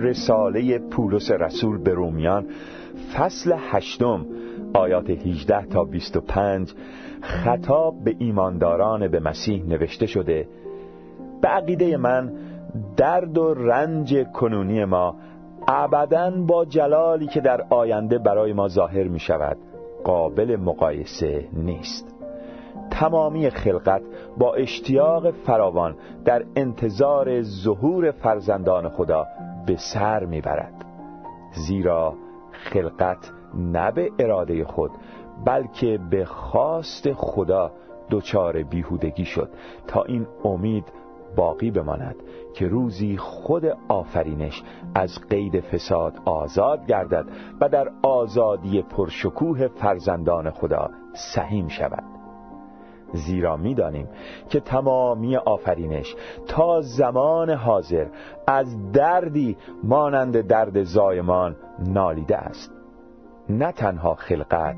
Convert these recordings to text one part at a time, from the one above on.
رساله پولس رسول به رومیان فصل هشتم آیات 18 تا 25 خطاب به ایمانداران به مسیح نوشته شده به عقیده من درد و رنج کنونی ما ابدا با جلالی که در آینده برای ما ظاهر می شود قابل مقایسه نیست. تمامی خلقت با اشتیاق فراوان در انتظار ظهور فرزندان خدا به سر می‌برد. زیرا خلقت نه به اراده خود بلکه به خواست خدا دچار بیهودگی شد تا این امید باقی بماند که روزی خود آفرینش از قید فساد آزاد گردد و در آزادی پرشکوه فرزندان خدا سهیم شود. زیرا می‌دانیم که تمامی آفرینش تا زمان حاضر از دردی مانند درد زایمان نالیده است. نه تنها خلقت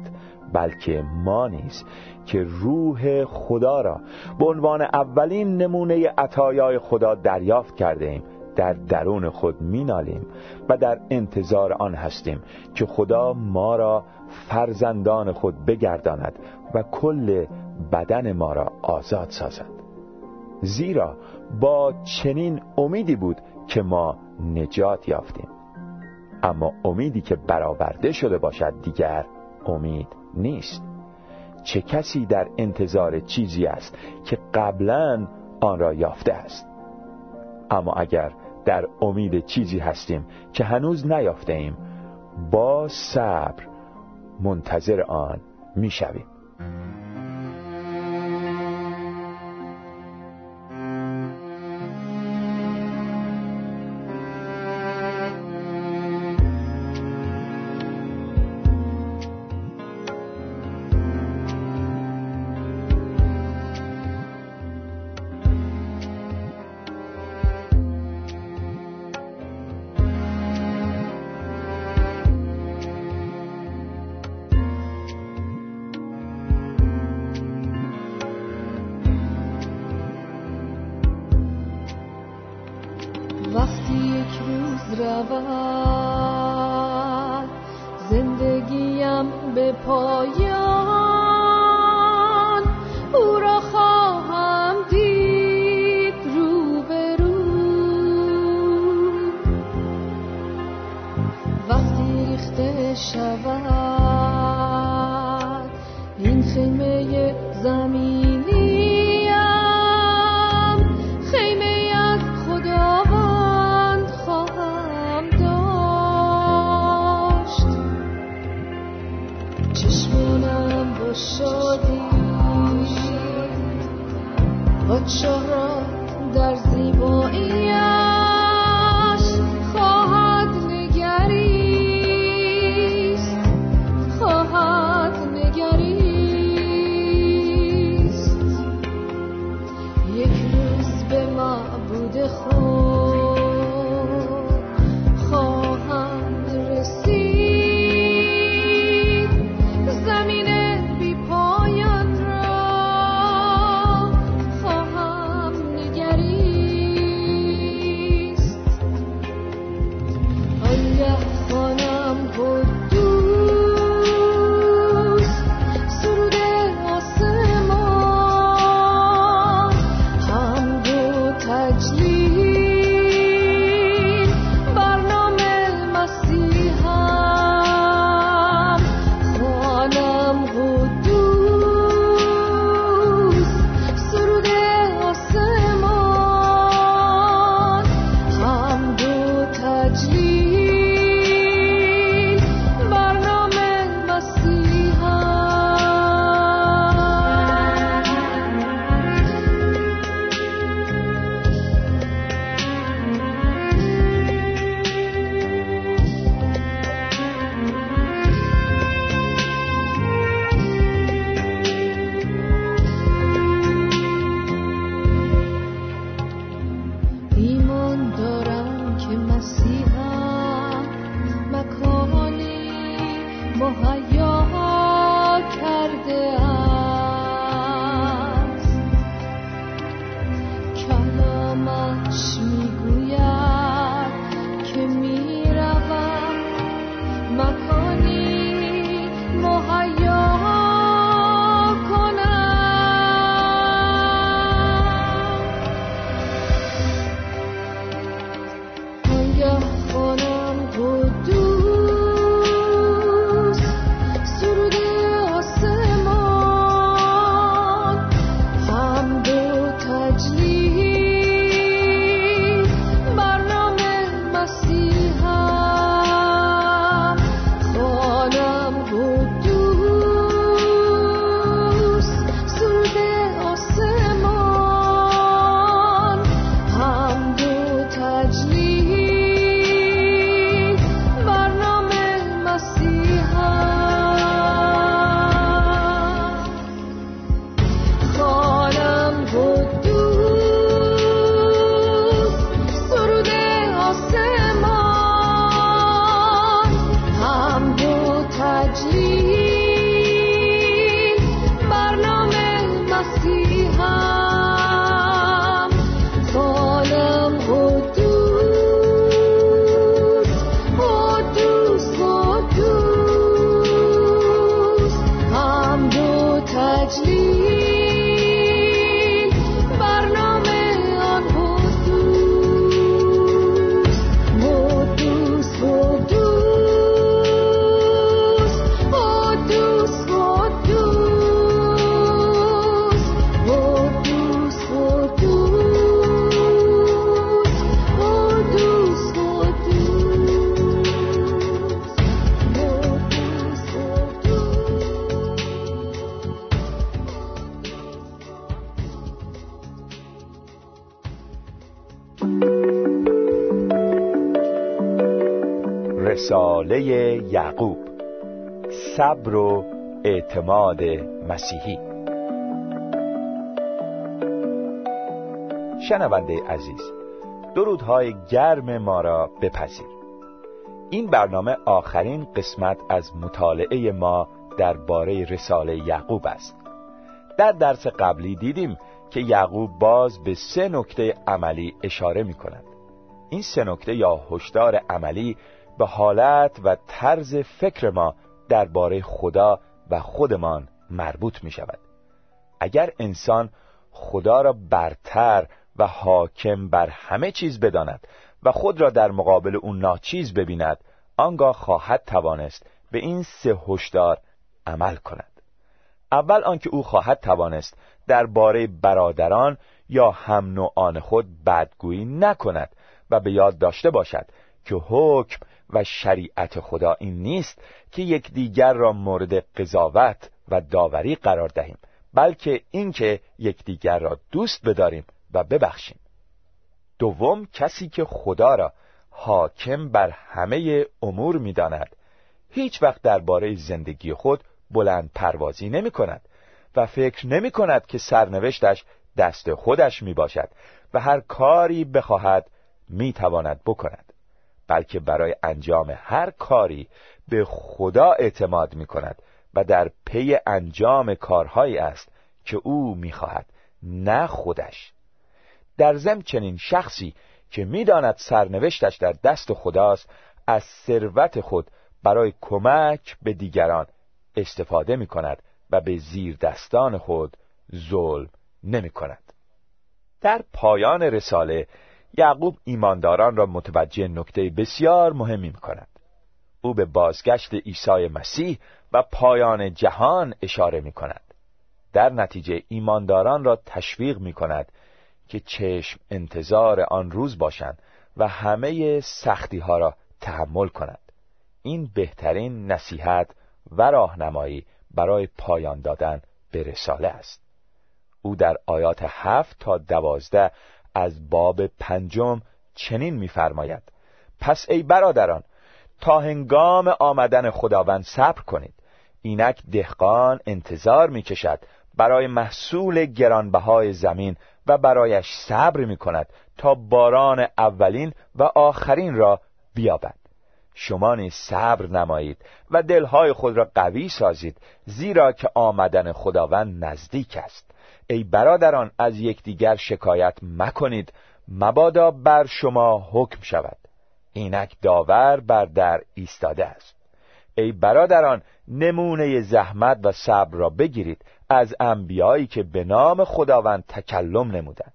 بلکه ما نیز که روح خدا را به عنوان اولین نمونه عطایای خدا دریافت کرده ایم در درون خود مینالیم و در انتظار آن هستیم که خدا ما را فرزندان خود بگرداند و کل بدن ما را آزاد سازد. زیرا با چنین امیدی بود که ما نجات یافتیم. اما امیدی که برآورده شده باشد دیگر امید نیست. چه کسی در انتظار چیزی است که قبلا آن را یافته است؟ اما اگر در امید چیزی هستیم که هنوز نیافته ایم با صبر منتظر آن می‌شویم. وقتی یک روز رود زندگیم به پایان رساله یعقوب. صبر و اعتماد مسیحی. شنونده عزیز درودهای گرم ما را بپذیر. این برنامه آخرین قسمت از مطالعه ما درباره رساله یعقوب است. در درس قبلی دیدیم که یعقوب باز به سه نکته عملی اشاره می کند این سه نکته یا هشدار عملی به حالت و طرز فکر ما درباره خدا و خودمان مربوط می شود اگر انسان خدا را برتر و حاکم بر همه چیز بداند و خود را در مقابل او ناچیز ببیند آنگاه خواهد توانست به این سه هشدار عمل کند. اول آنکه او خواهد توانست درباره برادران یا هم نوعان خود بدگویی نکند و به یاد داشته باشد که حکم و شریعت خدا این نیست که یکدیگر را مورد قضاوت و داوری قرار دهیم بلکه اینکه یکدیگر را دوست بداریم و ببخشیم. دوم کسی که خدا را حاکم بر همه امور می‌داند هیچ وقت درباره زندگی خود بلند پروازی نمی کند و فکر نمی کند که سرنوشتش دست خودش می باشد و هر کاری بخواهد می تواند بکند. بلکه برای انجام هر کاری به خدا اعتماد می کند و در پی انجام کارهایی است که او می‌خواهد نه خودش در ضمن چنین شخصی که می‌داند سرنوشتش در دست خداست از ثروت خود برای کمک به دیگران استفاده می کند و به زیر دستان خود ظلم نمی کند. در پایان رساله یعقوب ایمانداران را متوجه نکته بسیار مهمی می کند. او به بازگشت عیسی مسیح و پایان جهان اشاره می کند. در نتیجه ایمانداران را تشویق می کند که چشم انتظار آن روز باشند و همه سختی ها را تحمل کنند. این بهترین نصیحت و راهنمایی برای پایان دادن به رساله است. او در آیات هفت تا دوازده از باب پنجم چنین می‌فرماید. پس ای برادران تا هنگام آمدن خداوند صبر کنید. اینک دهقان انتظار می‌کشد برای محصول گرانبهای زمین و برایش صبر می کند تا باران اولین و آخرین را بیابد. شما نیز صبر نمایید و دلهای خود را قوی سازید زیرا که آمدن خداوند نزدیک است. ای برادران از یکدیگر شکایت مکنید. مبادا بر شما حکم شود. اینک داور بر در ایستاده است. ای برادران نمونه زحمت و صبر را بگیرید. از انبیایی که به نام خداوند تکلم نمودند.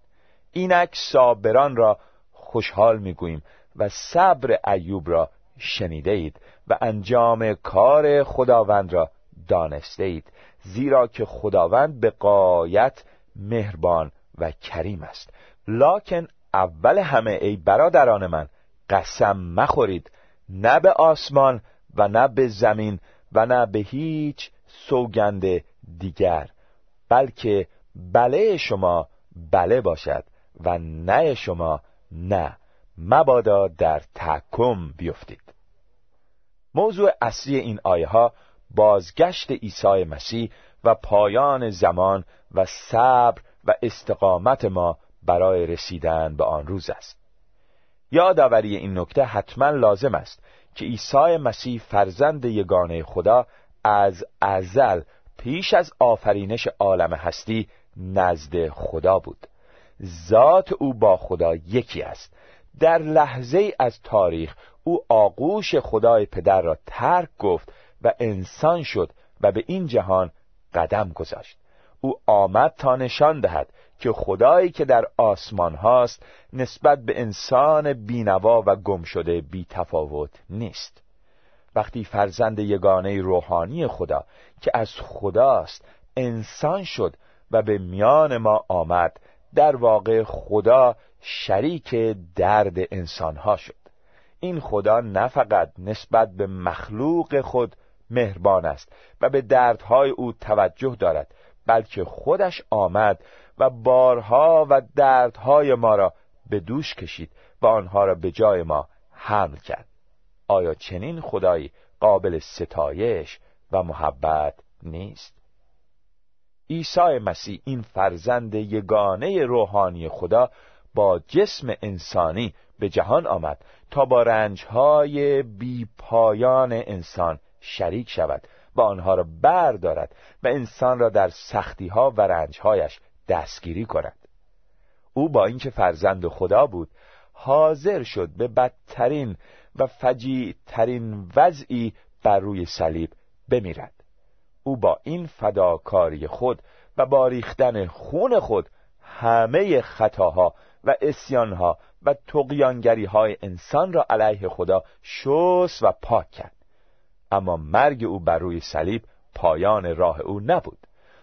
اینک صابران را خوشحال می‌گوییم و صبر ایوب را شنیده اید و انجام کار خداوند را دانسته اید زیرا که خداوند به قایت مهربان و کریم است. لکن اول همه ای برادران من قسم مخورید. نه به آسمان و نه به زمین و نه به هیچ سوگند دیگر بلکه بله شما بله باشد و نه شما نه. مبادا در تحکم بیفتید. موضوع اصلی این آیه ها بازگشت عیسی مسیح و پایان زمان و صبر و استقامت ما برای رسیدن به آن روز است. یادآوری این نکته حتما لازم است که عیسی مسیح فرزند یگانه خدا از ازل پیش از آفرینش عالم هستی نزد خدا بود. ذات او با خدا یکی است. در لحظه از تاریخ او آغوش خدای پدر را ترک گفت و انسان شد و به این جهان قدم گذاشت. او آمد تا نشان دهد که خدایی که در آسمان هاست نسبت به انسان بینوا و گم شده بی تفاوت نیست. وقتی فرزند یگانه روحانی خدا که از خداست انسان شد و به میان ما آمد در واقع خدا شریک درد انسانها شد. این خدا نه فقط نسبت به مخلوق خود مهربان است و به دردهای او توجه دارد بلکه خودش آمد و بارها و دردهای ما را به دوش کشید و آنها را به جای ما حمل کرد. آیا چنین خدایی قابل ستایش و محبت نیست؟ عیسی مسیح این فرزند یگانه روحانی خدا با جسم انسانی به جهان آمد تا با رنجهای بی پایان انسان شریک شود و آنها را بردارد و انسان را در سختیها و رنجهایش دستگیری کند. او با اینکه فرزند خدا بود حاضر شد به بدترین و فجیع ترین وضعی بر روی صلیب بمیرد. او با این فداکاری خود و با ریختن خون خود همه خطاها و اسیانها و تقیانگری های انسان را علیه خدا شست و پاک کرد. اما مرگ او بر روی صلیب پایان راه او نبود.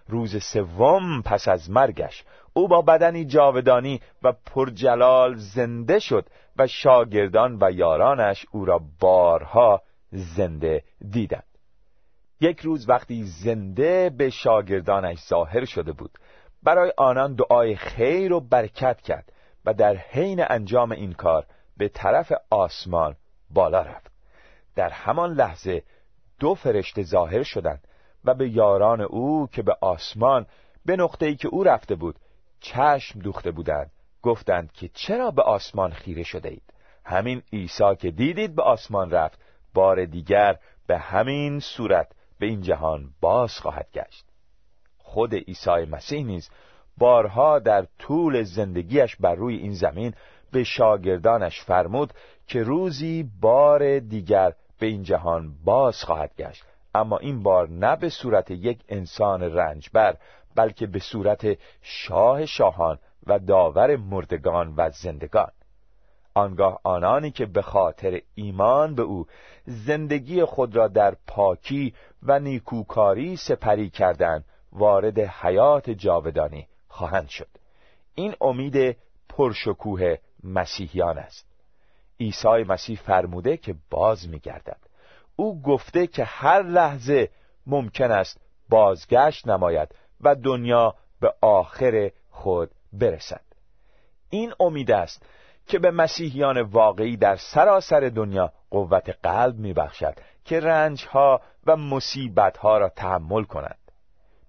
روز سوم پس از مرگش او با بدنی جاودانی و پرجلال زنده شد و شاگردان و یارانش او را بارها زنده دیدند. یک روز وقتی زنده به شاگردانش ظاهر شده بود برای آنان دعای خیر و برکت کرد و در حین انجام این کار به طرف آسمان بالا رفت. در همان لحظه دو فرشته ظاهر شدند و به یاران او که به آسمان به نقطه‌ای که او رفته بود چشم دوخته بودند گفتند که چرا به آسمان خیره شده اید همین عیسی که دیدید به آسمان رفت بار دیگر به همین صورت به این جهان باز خواهد گشت. خود عیسی مسیح نیز بارها در طول زندگیش بر روی این زمین به شاگردانش فرمود که روزی بار دیگر به این جهان باز خواهد گشت. اما این بار نه به صورت یک انسان رنجبر بلکه به صورت شاه شاهان و داور مردگان و زندگان. آنگاه آنانی که به خاطر ایمان به او زندگی خود را در پاکی و نیکوکاری سپری کردند وارد حیات جاودانی خواهند شد. این امید پرشکوه مسیحیان است. عیسی مسیح فرموده که باز میگردد. او گفته که هر لحظه ممکن است بازگشت نماید و دنیا به آخر خود برسد. این امید است که به مسیحیان واقعی در سراسر دنیا قوت قلب میبخشد که رنجها و مصیبتها را تحمل کنند.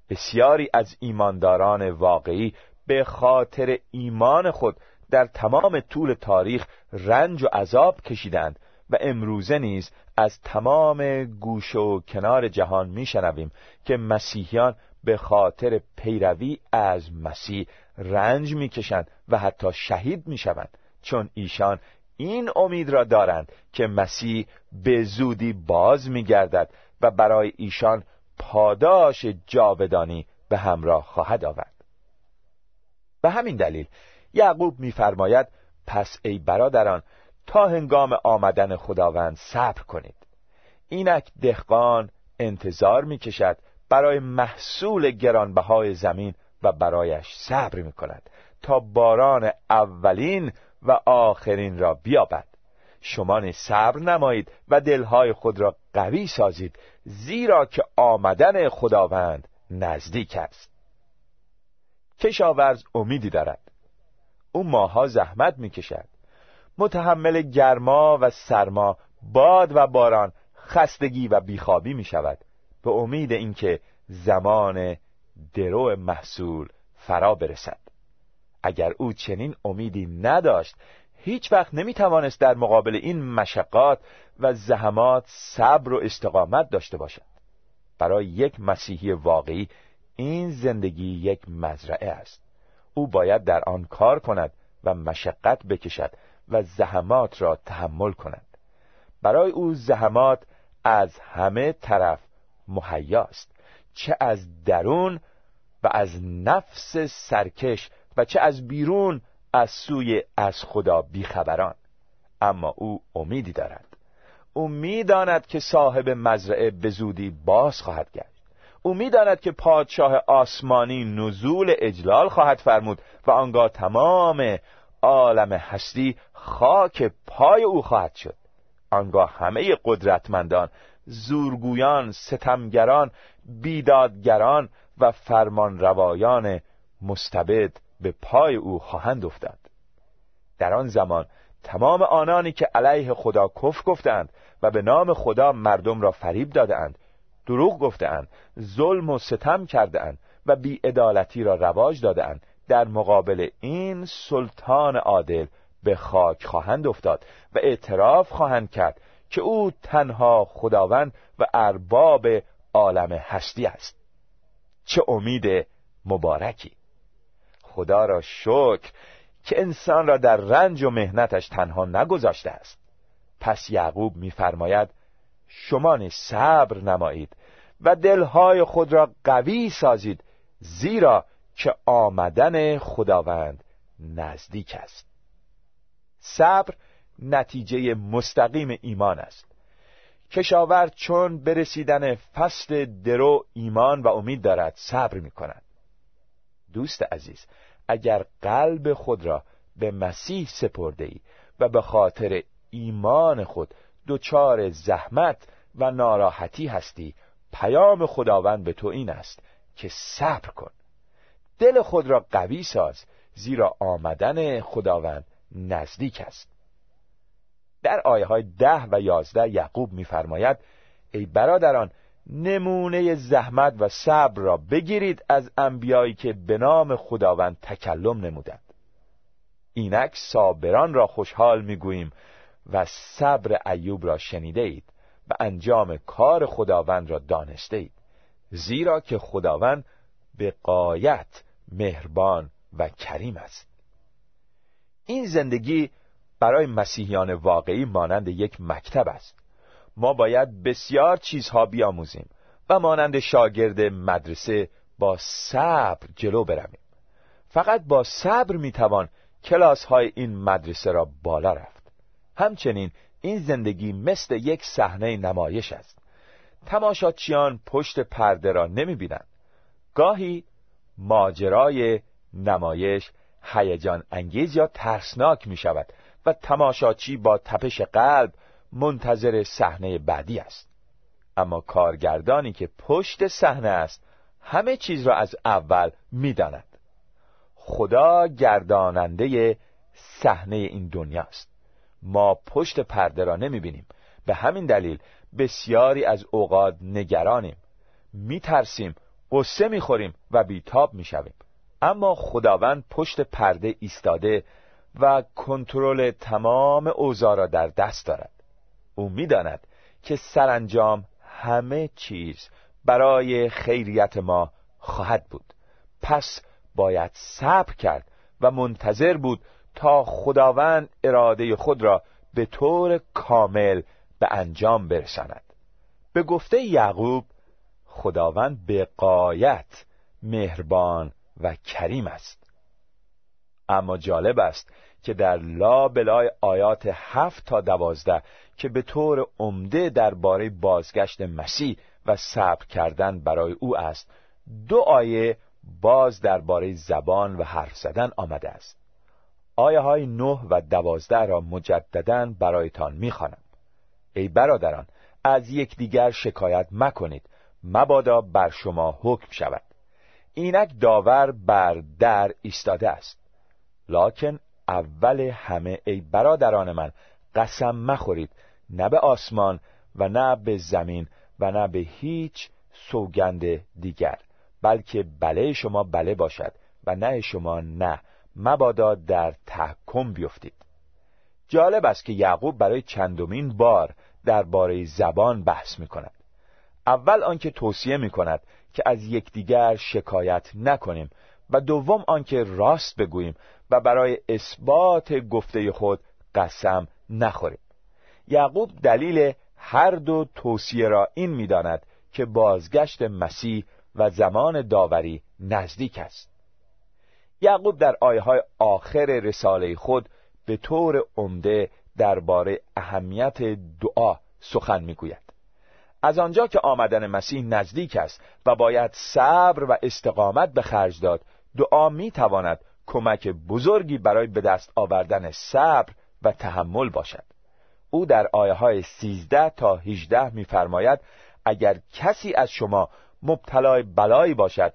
بسیاری از ایمانداران واقعی به خاطر ایمان خود در تمام طول تاریخ رنج و عذاب کشیدند و امروزه نیز از تمام گوش و کنار جهان میشنویم که مسیحیان به خاطر پیروی از مسیح رنج می‌کشند و حتی شهید می‌شوند. چون ایشان این امید را دارند که مسیح به زودی باز میگردد و برای ایشان پاداش جاودانی به همراه خواهد آورد. به همین دلیل یعقوب میفرماید پس ای برادران تا هنگام آمدن خداوند صبر کنید. اینک دهقان انتظار می‌کشد برای محصول گرانبهای زمین و برایش صبر می کند تا باران اولین و آخرین را بیابد. شما صبر نمایید و دلهای خود را قوی سازید زیرا که آمدن خداوند نزدیک است. کشاورز امیدی دارد. او ماها زحمت می‌کشد. متحمل گرما و سرما باد و باران خستگی و بیخوابی می شود به امید اینکه زمان درو محصول فرا برسد. اگر او چنین امیدی نداشت هیچ وقت نمی توانست در مقابل این مشقات و زحمات صبر و استقامت داشته باشد. برای یک مسیحی واقعی این زندگی یک مزرعه است. او باید در آن کار کند و مشقت بکشد و زحمات را تحمل کند. برای او زحمات از همه طرف مهیاست چه از درون و از نفس سرکش و چه از بیرون از سوی از خدا بیخبران. اما او امیدی دارد. او می‌داند که صاحب مزرعه به زودی باز خواهد گشت. او می‌داند که پادشاه آسمانی نزول اجلال خواهد فرمود و آنگاه تمام عالم هستی خاک پای او خواهد شد. آنگاه همه قدرتمندان زورگویان ستمگران بیدادگران و فرمان روایان مستبد به پای او خواهند افتاد. در آن زمان تمام آنانی که علیه خدا کف گفتند و به نام خدا مردم را فریب دادهاند دروغ گفتهاند ظلم و ستم کرده و بیعدالتی را رواج دادهاند. در مقابل این سلطان عادل به خاک خواهند افتاد و اعتراف خواهند کرد که او تنها خداوند و ارباب عالم هستی است. چه امید مبارکی! خدا را شکر که انسان را در رنج و مهنتش تنها نگذاشته است. پس یعقوب میفرماید شما صبر نمایید و دلهای خود را قوی سازید زیرا که آمدن خداوند نزدیک است. صبر نتیجه مستقیم ایمان است. کشاورز چون برسیدن فصل درو ایمان و امید دارد صبر می کند دوست عزیز اگر قلب خود را به مسیح سپرده ای و به خاطر ایمان خود دچار زحمت و ناراحتی هستی. پیام خداوند به تو این است که صبر کن. دل خود را قوی ساز زیرا آمدن خداوند نزدیک است. در آیه های ده و یازده یعقوب میفرماید ای برادران نمونه زحمت و صبر را بگیرید از انبیایی که به نام خداوند تکلم نمودند. اینک صابران را خوشحال می‌گوییم و صبر ایوب را شنیده اید و انجام کار خداوند را دانسته اید زیرا که خداوند به قایت مهربان و کریم است. این زندگی برای مسیحیان واقعی مانند یک مکتب است. ما باید بسیار چیزها بیاموزیم و مانند شاگرد مدرسه با صبر جلو برویم. فقط با صبر می‌توان کلاس های این مدرسه را بالا رفت. همچنین این زندگی مثل یک صحنه نمایش است. تماشاچیان پشت پرده را نمی بینند. گاهی ماجرای نمایش هیجان انگیز یا ترسناک می شود و تماشاچی با تپش قلب منتظر صحنه بعدی است. اما کارگردانی که پشت صحنه است همه چیز را از اول می‌داند. خدا گرداننده صحنه این دنیاست ما پشت پرده را نمی بینیم به همین دلیل بسیاری از اوقات نگرانیم. میترسیم قصه می‌خوریم و بیتاب می‌شویم. اما خداوند پشت پرده ایستاده و کنترل تمام اوضاع را در دست دارد. او می‌داند که سرانجام همه چیز برای خیریت ما خواهد بود. پس باید صبر کرد و منتظر بود تا خداوند اراده خود را به طور کامل به انجام برساند. به گفته یعقوب خداوند به قایت مهربان و کریم است. اما جالب است که در لا بلای آیات هفت تا دوازده که به طور عمده درباره بازگشت مسیح و صبر کردن برای او است دو آیه باز درباره زبان و حرف زدن آمده است. آیه های نه و دوازده را مجددا برایتان می‌خوانم. ای برادران از یکدیگر شکایت مکنید. مبادا بر شما حکم شود. اینک داور بر در ایستاده است. لکن اول همه ای برادران من قسم مخورید. نه به آسمان و نه به زمین و نه به هیچ سوگند دیگر بلکه بله شما بله باشد و نه شما نه. مبادا در تحکم بیفتید. جالب است که یعقوب برای چندمین بار درباره زبان بحث می کند اول آنکه توصیه می کند که از یکدیگر شکایت نکنیم و دوم آنکه راست بگوییم و برای اثبات گفته خود قسم نخوریم. یعقوب دلیل هر دو توصیه را این می‌داند که بازگشت مسیح و زمان داوری نزدیک است. یعقوب در آیه های آخر رساله خود به طور عمده درباره اهمیت دعا سخن می‌گوید. از آنجا که آمدن مسیح نزدیک است و باید صبر و استقامت به خرج داد دعا می تواند کمک بزرگی برای به دست آوردن صبر و تحمل باشد. او در آیه های 13 تا 18 میفرماید اگر کسی از شما مبتلای بلایی باشد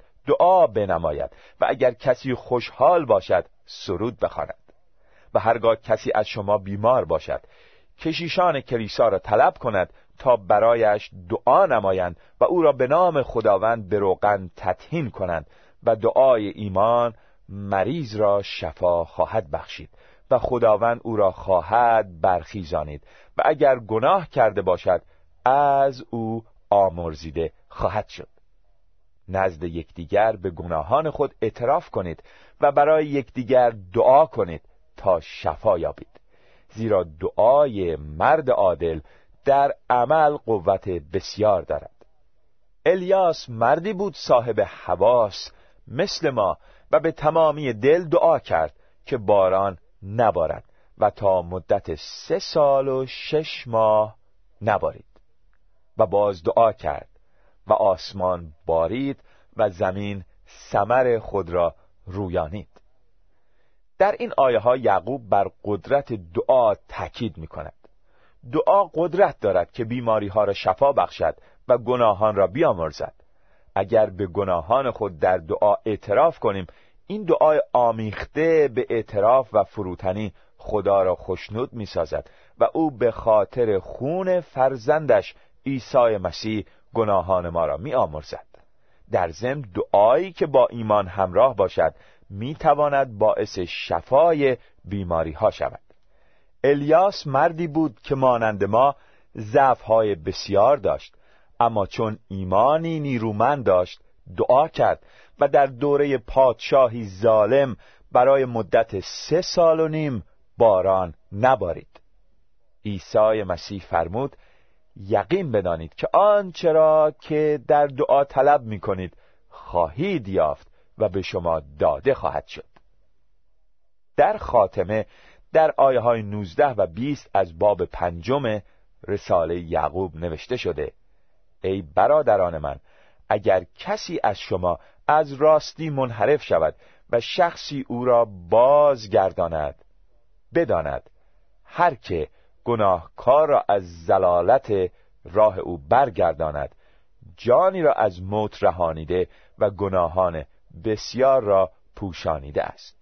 بنماید و اگر کسی خوشحال باشد سرود بخواند. و هرگاه کسی از شما بیمار باشد کشیشان کلیسا را طلب کند تا برایش دعا نمایند و او را به نام خداوند به روغن تطهین کنند و دعای ایمان مریض را شفا خواهد بخشید و خداوند او را خواهد برخیزانید و اگر گناه کرده باشد از او آمرزیده خواهد شد. نزد یکدیگر به گناهان خود اعتراف کنید و برای یکدیگر دعا کنید تا شفا یابید. زیرا دعای مرد عادل در عمل قوت بسیار دارد. الیاس مردی بود صاحب حواس مثل ما و به تمامی دل دعا کرد که باران نبارد و تا مدت سه سال و شش ماه نبارید. و باز دعا کرد. و آسمان بارید و زمین سمر خود را رویانید. در این آیه ها یعقوب بر قدرت دعا تاکید می کند دعا قدرت دارد که بیماری ها را شفا بخشد و گناهان را بیامرزد. اگر به گناهان خود در دعا اعتراف کنیم این دعای آمیخته به اعتراف و فروتنی خدا را خشنود می سازد و او به خاطر خون فرزندش عیسی مسیح گناهان ما را می آمرزد در ضمن دعایی که با ایمان همراه باشد می تواند باعث شفای بیماری ها شود. الیاس مردی بود که مانند ما ضعف های بسیار داشت اما چون ایمانی نیرومند داشت دعا کرد و در دوره پادشاهی ظالم برای مدت سه سال و نیم باران نبارید. عیسی مسیح فرمود یقین بدانید که آنچه را که در دعا طلب می کنید خواهید یافت و به شما داده خواهد شد. در خاتمه در آیه های 19 و 20 از باب پنجم رساله یعقوب نوشته شده ای برادران من اگر کسی از شما از راستی منحرف شود و شخصی او را بازگرداند بداند هر که گناهکار را از زلالت راه او برگرداند جانی را از موت رهانیده و گناهان بسیار را پوشانیده است.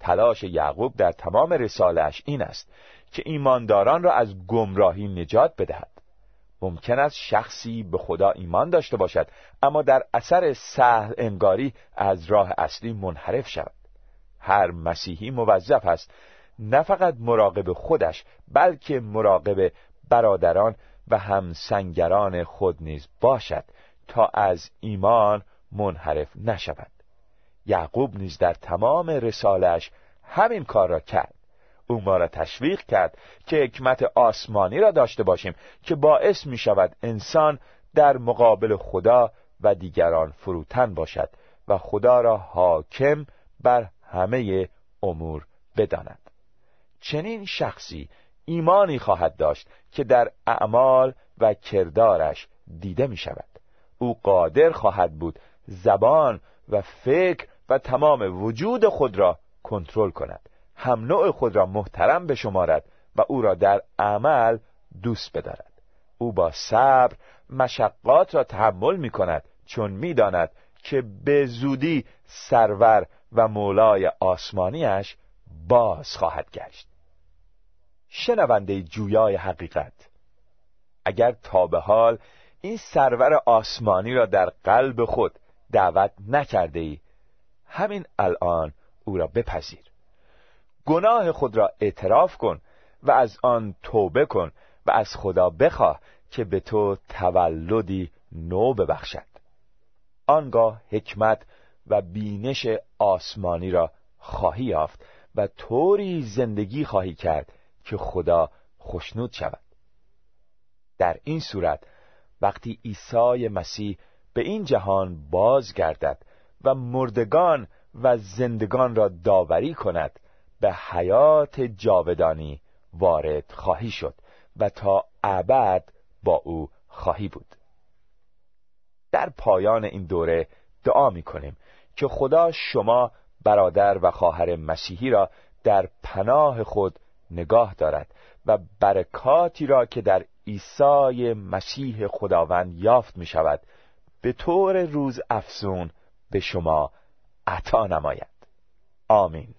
تلاش یعقوب در تمام رسالش این است که ایمانداران را از گمراهی نجات بدهد. ممکن است شخصی به خدا ایمان داشته باشد اما در اثر سهل انگاری از راه اصلی منحرف شود. هر مسیحی موظف است نه فقط مراقب خودش بلکه مراقب برادران و همسنگران خود نیز باشد تا از ایمان منحرف نشود. یعقوب نیز در تمام رسالش همین کار را کرد. او ما را تشویق کرد که حکمت آسمانی را داشته باشیم که باعث می شود انسان در مقابل خدا و دیگران فروتن باشد و خدا را حاکم بر همه امور بداند. چنین شخصی ایمانی خواهد داشت که در اعمال و کردارش دیده می شود او قادر خواهد بود زبان و فکر و تمام وجود خود را کنترل کند. هم نوع خود را محترم بشمارد و او را در عمل دوست بدارد. او با صبر مشقات را تحمل می کند چون می‌داند که به زودی سرور و مولای آسمانیش باز خواهد گشت. شنونده جویای حقیقت. اگر تا به حال این سرور آسمانی را در قلب خود دعوت نکرده ای همین الان او را بپذیر. گناه خود را اعتراف کن و از آن توبه کن و از خدا بخواه که به تو تولدی نو ببخشد. آنگاه حکمت و بینش آسمانی را خواهی یافت و طوری زندگی خواهی کرد که خدا خشنود شود. در این صورت وقتی عیسی مسیح به این جهان بازگردد و مردگان و زندگان را داوری کند به حیات جاودانی وارد خواهی شد و تا ابد با او خواهی بود. در پایان این دوره دعا می کنیم که خدا شما برادر و خواهر مسیحی را در پناه خود نگاه دارد و برکاتی را که در عیسی مسیح خداوند یافت می شود به طور روز افزون به شما عطا نماید. آمین.